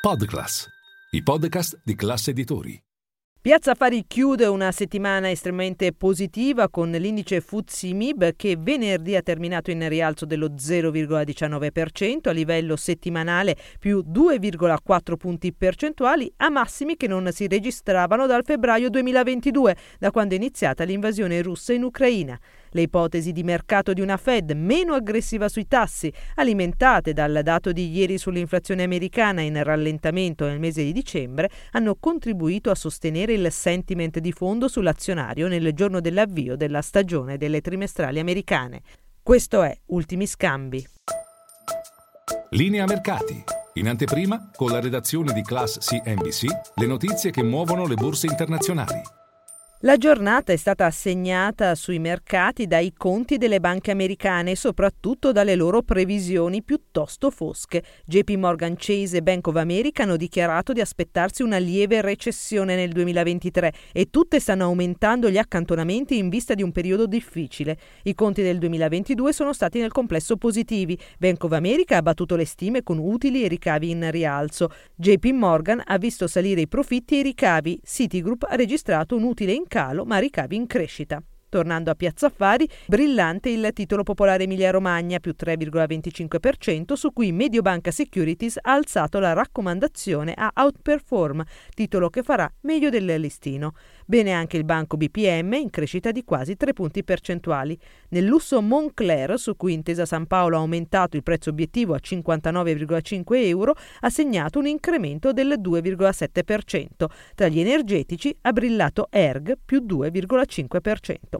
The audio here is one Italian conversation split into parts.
Podclass, i podcast di classe editori. Piazza Affari chiude una settimana estremamente positiva con l'indice FTSE MIB che venerdì ha terminato in rialzo dello 0,19% a livello settimanale più 2,4 punti percentuali a massimi che non si registravano dal febbraio 2022, da quando è iniziata l'invasione russa in Ucraina. Le ipotesi di mercato di una Fed meno aggressiva sui tassi, alimentate dal dato di ieri sull'inflazione americana in rallentamento nel mese di dicembre, hanno contribuito a sostenere il sentiment di fondo sull'azionario nel giorno dell'avvio della stagione delle trimestrali americane. Questo è Ultimi Scambi. Linea Mercati. In anteprima, con la redazione di Class CNBC, le notizie che muovono le borse internazionali. La giornata è stata assegnata sui mercati dai conti delle banche americane e soprattutto dalle loro previsioni piuttosto fosche. JP Morgan Chase e Bank of America hanno dichiarato di aspettarsi una lieve recessione nel 2023 e tutte stanno aumentando gli accantonamenti in vista di un periodo difficile. I conti del 2022 sono stati nel complesso positivi. Bank of America ha battuto le stime con utili e ricavi in rialzo. JP Morgan ha visto salire i profitti e i ricavi. Citigroup ha registrato un utile in calo ma ricavi in crescita. Tornando a Piazza Affari, brillante il titolo popolare Emilia-Romagna più 3,25% su cui Mediobanca Securities ha alzato la raccomandazione a Outperform, titolo che farà meglio del listino. Bene anche il banco BPM in crescita di quasi 3 punti percentuali. Nel lusso Moncler, su cui Intesa San Paolo ha aumentato il prezzo obiettivo a 59,5 euro, ha segnato un incremento del 2,7%. Tra gli energetici ha brillato Erg più 2,5%.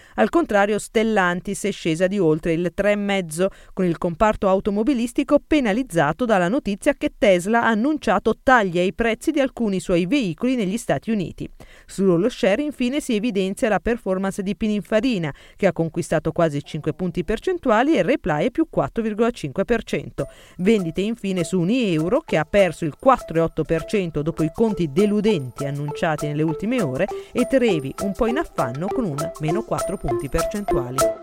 Al contrario, Stellantis è scesa di oltre il 3,5 con il comparto automobilistico penalizzato dalla notizia che Tesla ha annunciato tagli ai prezzi di alcuni suoi veicoli negli Stati Uniti. Sullo share infine si evidenzia la performance di Pininfarina che ha conquistato quasi 5 punti percentuali e Reply più 4,5%. Vendite infine su Unieuro che ha perso il 4,8% dopo i conti deludenti annunciati nelle ultime ore e Trevi un po' in affanno con un meno 4 punti percentuali.